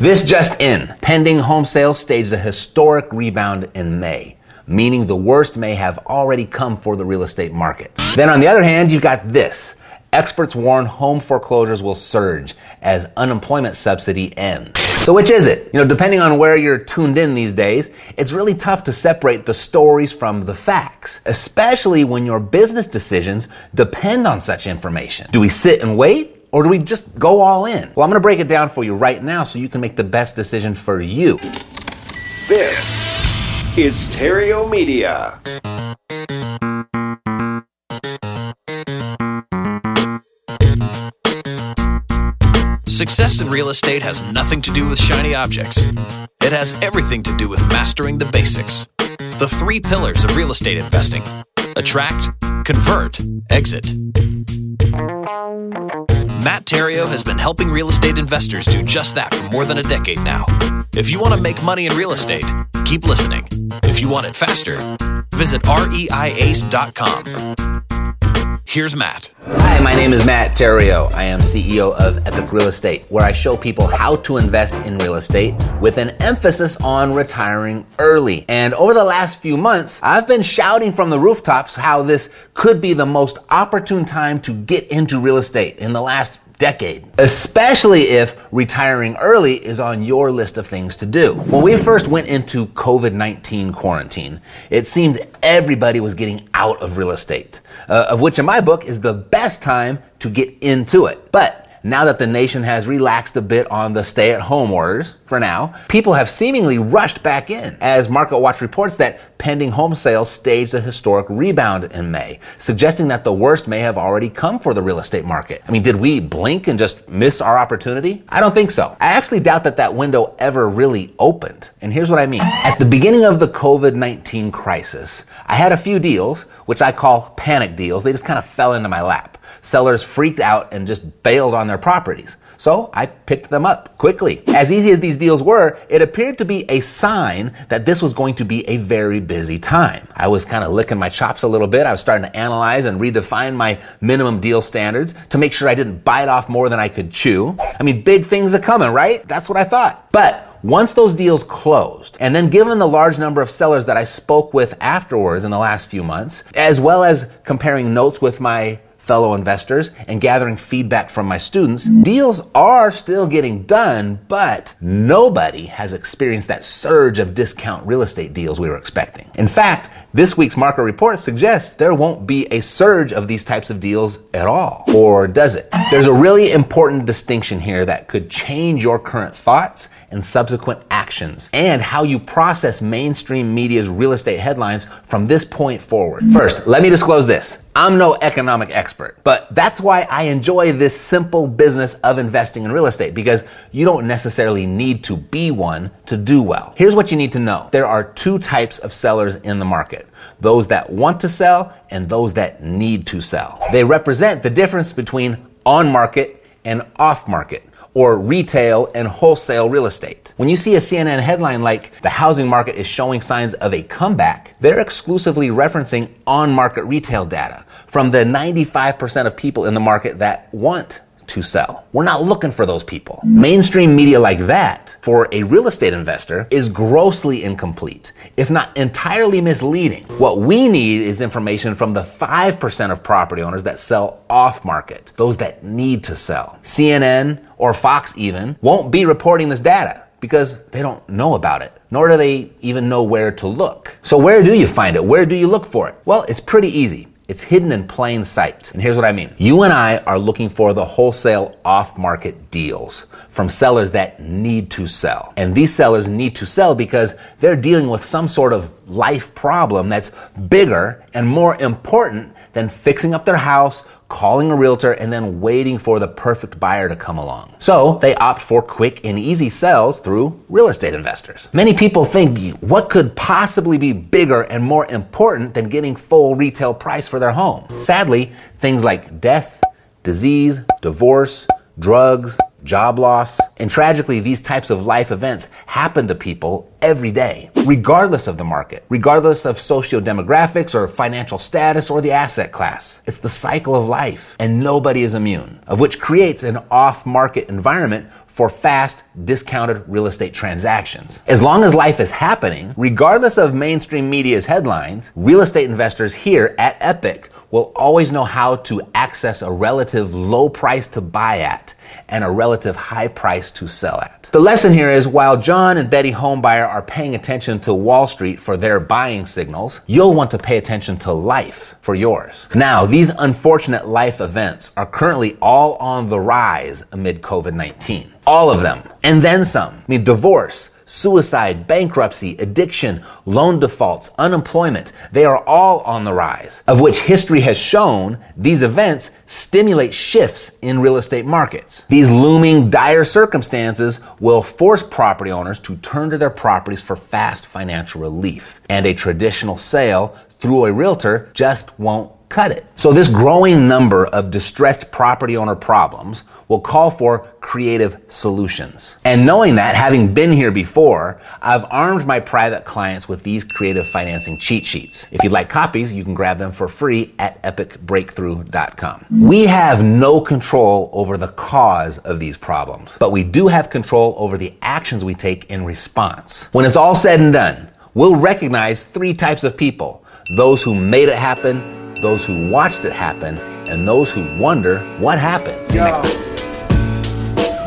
This just in. Pending home sales staged a historic rebound in May, meaning the worst may have already come for the real estate market. Then on the other hand, you've got this. Experts warn home foreclosures will surge as unemployment subsidy ends. So which is it? You know, depending on where you're tuned in these days, it's really tough to separate the stories from the facts, especially when your business decisions depend on such information. Do we sit and wait? Or do we just go all in? Well, I'm going to break it down for you right now so you can make the best decision for you. This is Theriault Media. Success in real estate has nothing to do with shiny objects. It has everything to do with mastering the basics. The three pillars of real estate investing attract, convert, exit. Matt Theriault has been helping real estate investors do just that for more than a decade now. If you want to make money in real estate, keep listening. If you want it faster, visit reiace.com. Here's Matt. Hi, my name is Matt Theriault. I am CEO of Epic Real Estate, where I show people how to invest in real estate with an emphasis on retiring early. And over the last few months, I've been shouting from the rooftops how this could be the most opportune time to get into real estate in the last decade, especially if retiring early is on your list of things to do. When we first went into COVID 19 quarantine, it seemed everybody was getting out of real estate, uh, of which in my book is the best time to get into it. But now that the nation has relaxed a bit on the stay at home orders for now, people have seemingly rushed back in as Market Watch reports that pending home sales staged a historic rebound in May, suggesting that the worst may have already come for the real estate market. I mean, did we blink and just miss our opportunity? I don't think so. I actually doubt that that window ever really opened. And here's what I mean. At the beginning of the COVID-19 crisis, I had a few deals, which I call panic deals. They just kind of fell into my lap sellers freaked out and just bailed on their properties. So I picked them up quickly. As easy as these deals were, it appeared to be a sign that this was going to be a very busy time. I was kind of licking my chops a little bit. I was starting to analyze and redefine my minimum deal standards to make sure I didn't bite off more than I could chew. I mean, big things are coming, right? That's what I thought. But once those deals closed, and then given the large number of sellers that I spoke with afterwards in the last few months, as well as comparing notes with my fellow investors and gathering feedback from my students, deals are still getting done, but nobody has experienced that surge of discount real estate deals we were expecting. In fact, this week's market report suggests there won't be a surge of these types of deals at all. Or does it? There's a really important distinction here that could change your current thoughts and subsequent actions, and how you process mainstream media's real estate headlines from this point forward. First, let me disclose this. I'm no economic expert, but that's why I enjoy this simple business of investing in real estate because you don't necessarily need to be one to do well. Here's what you need to know. There are two types of sellers in the market. Those that want to sell and those that need to sell. They represent the difference between on market and off market or retail and wholesale real estate. When you see a CNN headline like the housing market is showing signs of a comeback, they're exclusively referencing on market retail data from the 95% of people in the market that want to sell. We're not looking for those people. Mainstream media like that for a real estate investor is grossly incomplete, if not entirely misleading. What we need is information from the 5% of property owners that sell off market, those that need to sell. CNN or Fox even won't be reporting this data because they don't know about it, nor do they even know where to look. So where do you find it? Where do you look for it? Well, it's pretty easy. It's hidden in plain sight. And here's what I mean. You and I are looking for the wholesale off market deals from sellers that need to sell. And these sellers need to sell because they're dealing with some sort of life problem that's bigger and more important than fixing up their house, calling a realtor and then waiting for the perfect buyer to come along. So they opt for quick and easy sales through real estate investors. Many people think what could possibly be bigger and more important than getting full retail price for their home? Sadly, things like death, disease, divorce, drugs, job loss. And tragically, these types of life events happen to people every day, regardless of the market, regardless of socio-demographics or financial status or the asset class. It's the cycle of life, and nobody is immune, of which creates an off-market environment for fast, discounted real estate transactions. As long as life is happening, regardless of mainstream media's headlines, real estate investors here at Epic will always know how to access a relative low price to buy at and a relative high price to sell at. The lesson here is while John and Betty Homebuyer are paying attention to Wall Street for their buying signals, you'll want to pay attention to life for yours. Now, these unfortunate life events are currently all on the rise amid COVID-19. All of them. And then some. I mean, divorce, suicide, bankruptcy, addiction, loan defaults, unemployment, they are all on the rise, of which history has shown these events stimulate shifts in real estate markets. These looming dire circumstances will force property owners to turn to their properties for fast financial relief, and a traditional sale through a realtor just won't cut it. So this growing number of distressed property owner problems will call for creative solutions. And knowing that, having been here before, I've armed my private clients with these creative financing cheat sheets. If you'd like copies, you can grab them for free at epicbreakthrough.com. We have no control over the cause of these problems, but we do have control over the actions we take in response. When it's all said and done, we'll recognize three types of people. Those who made it happen, those who watched it happen, and those who wonder what happened.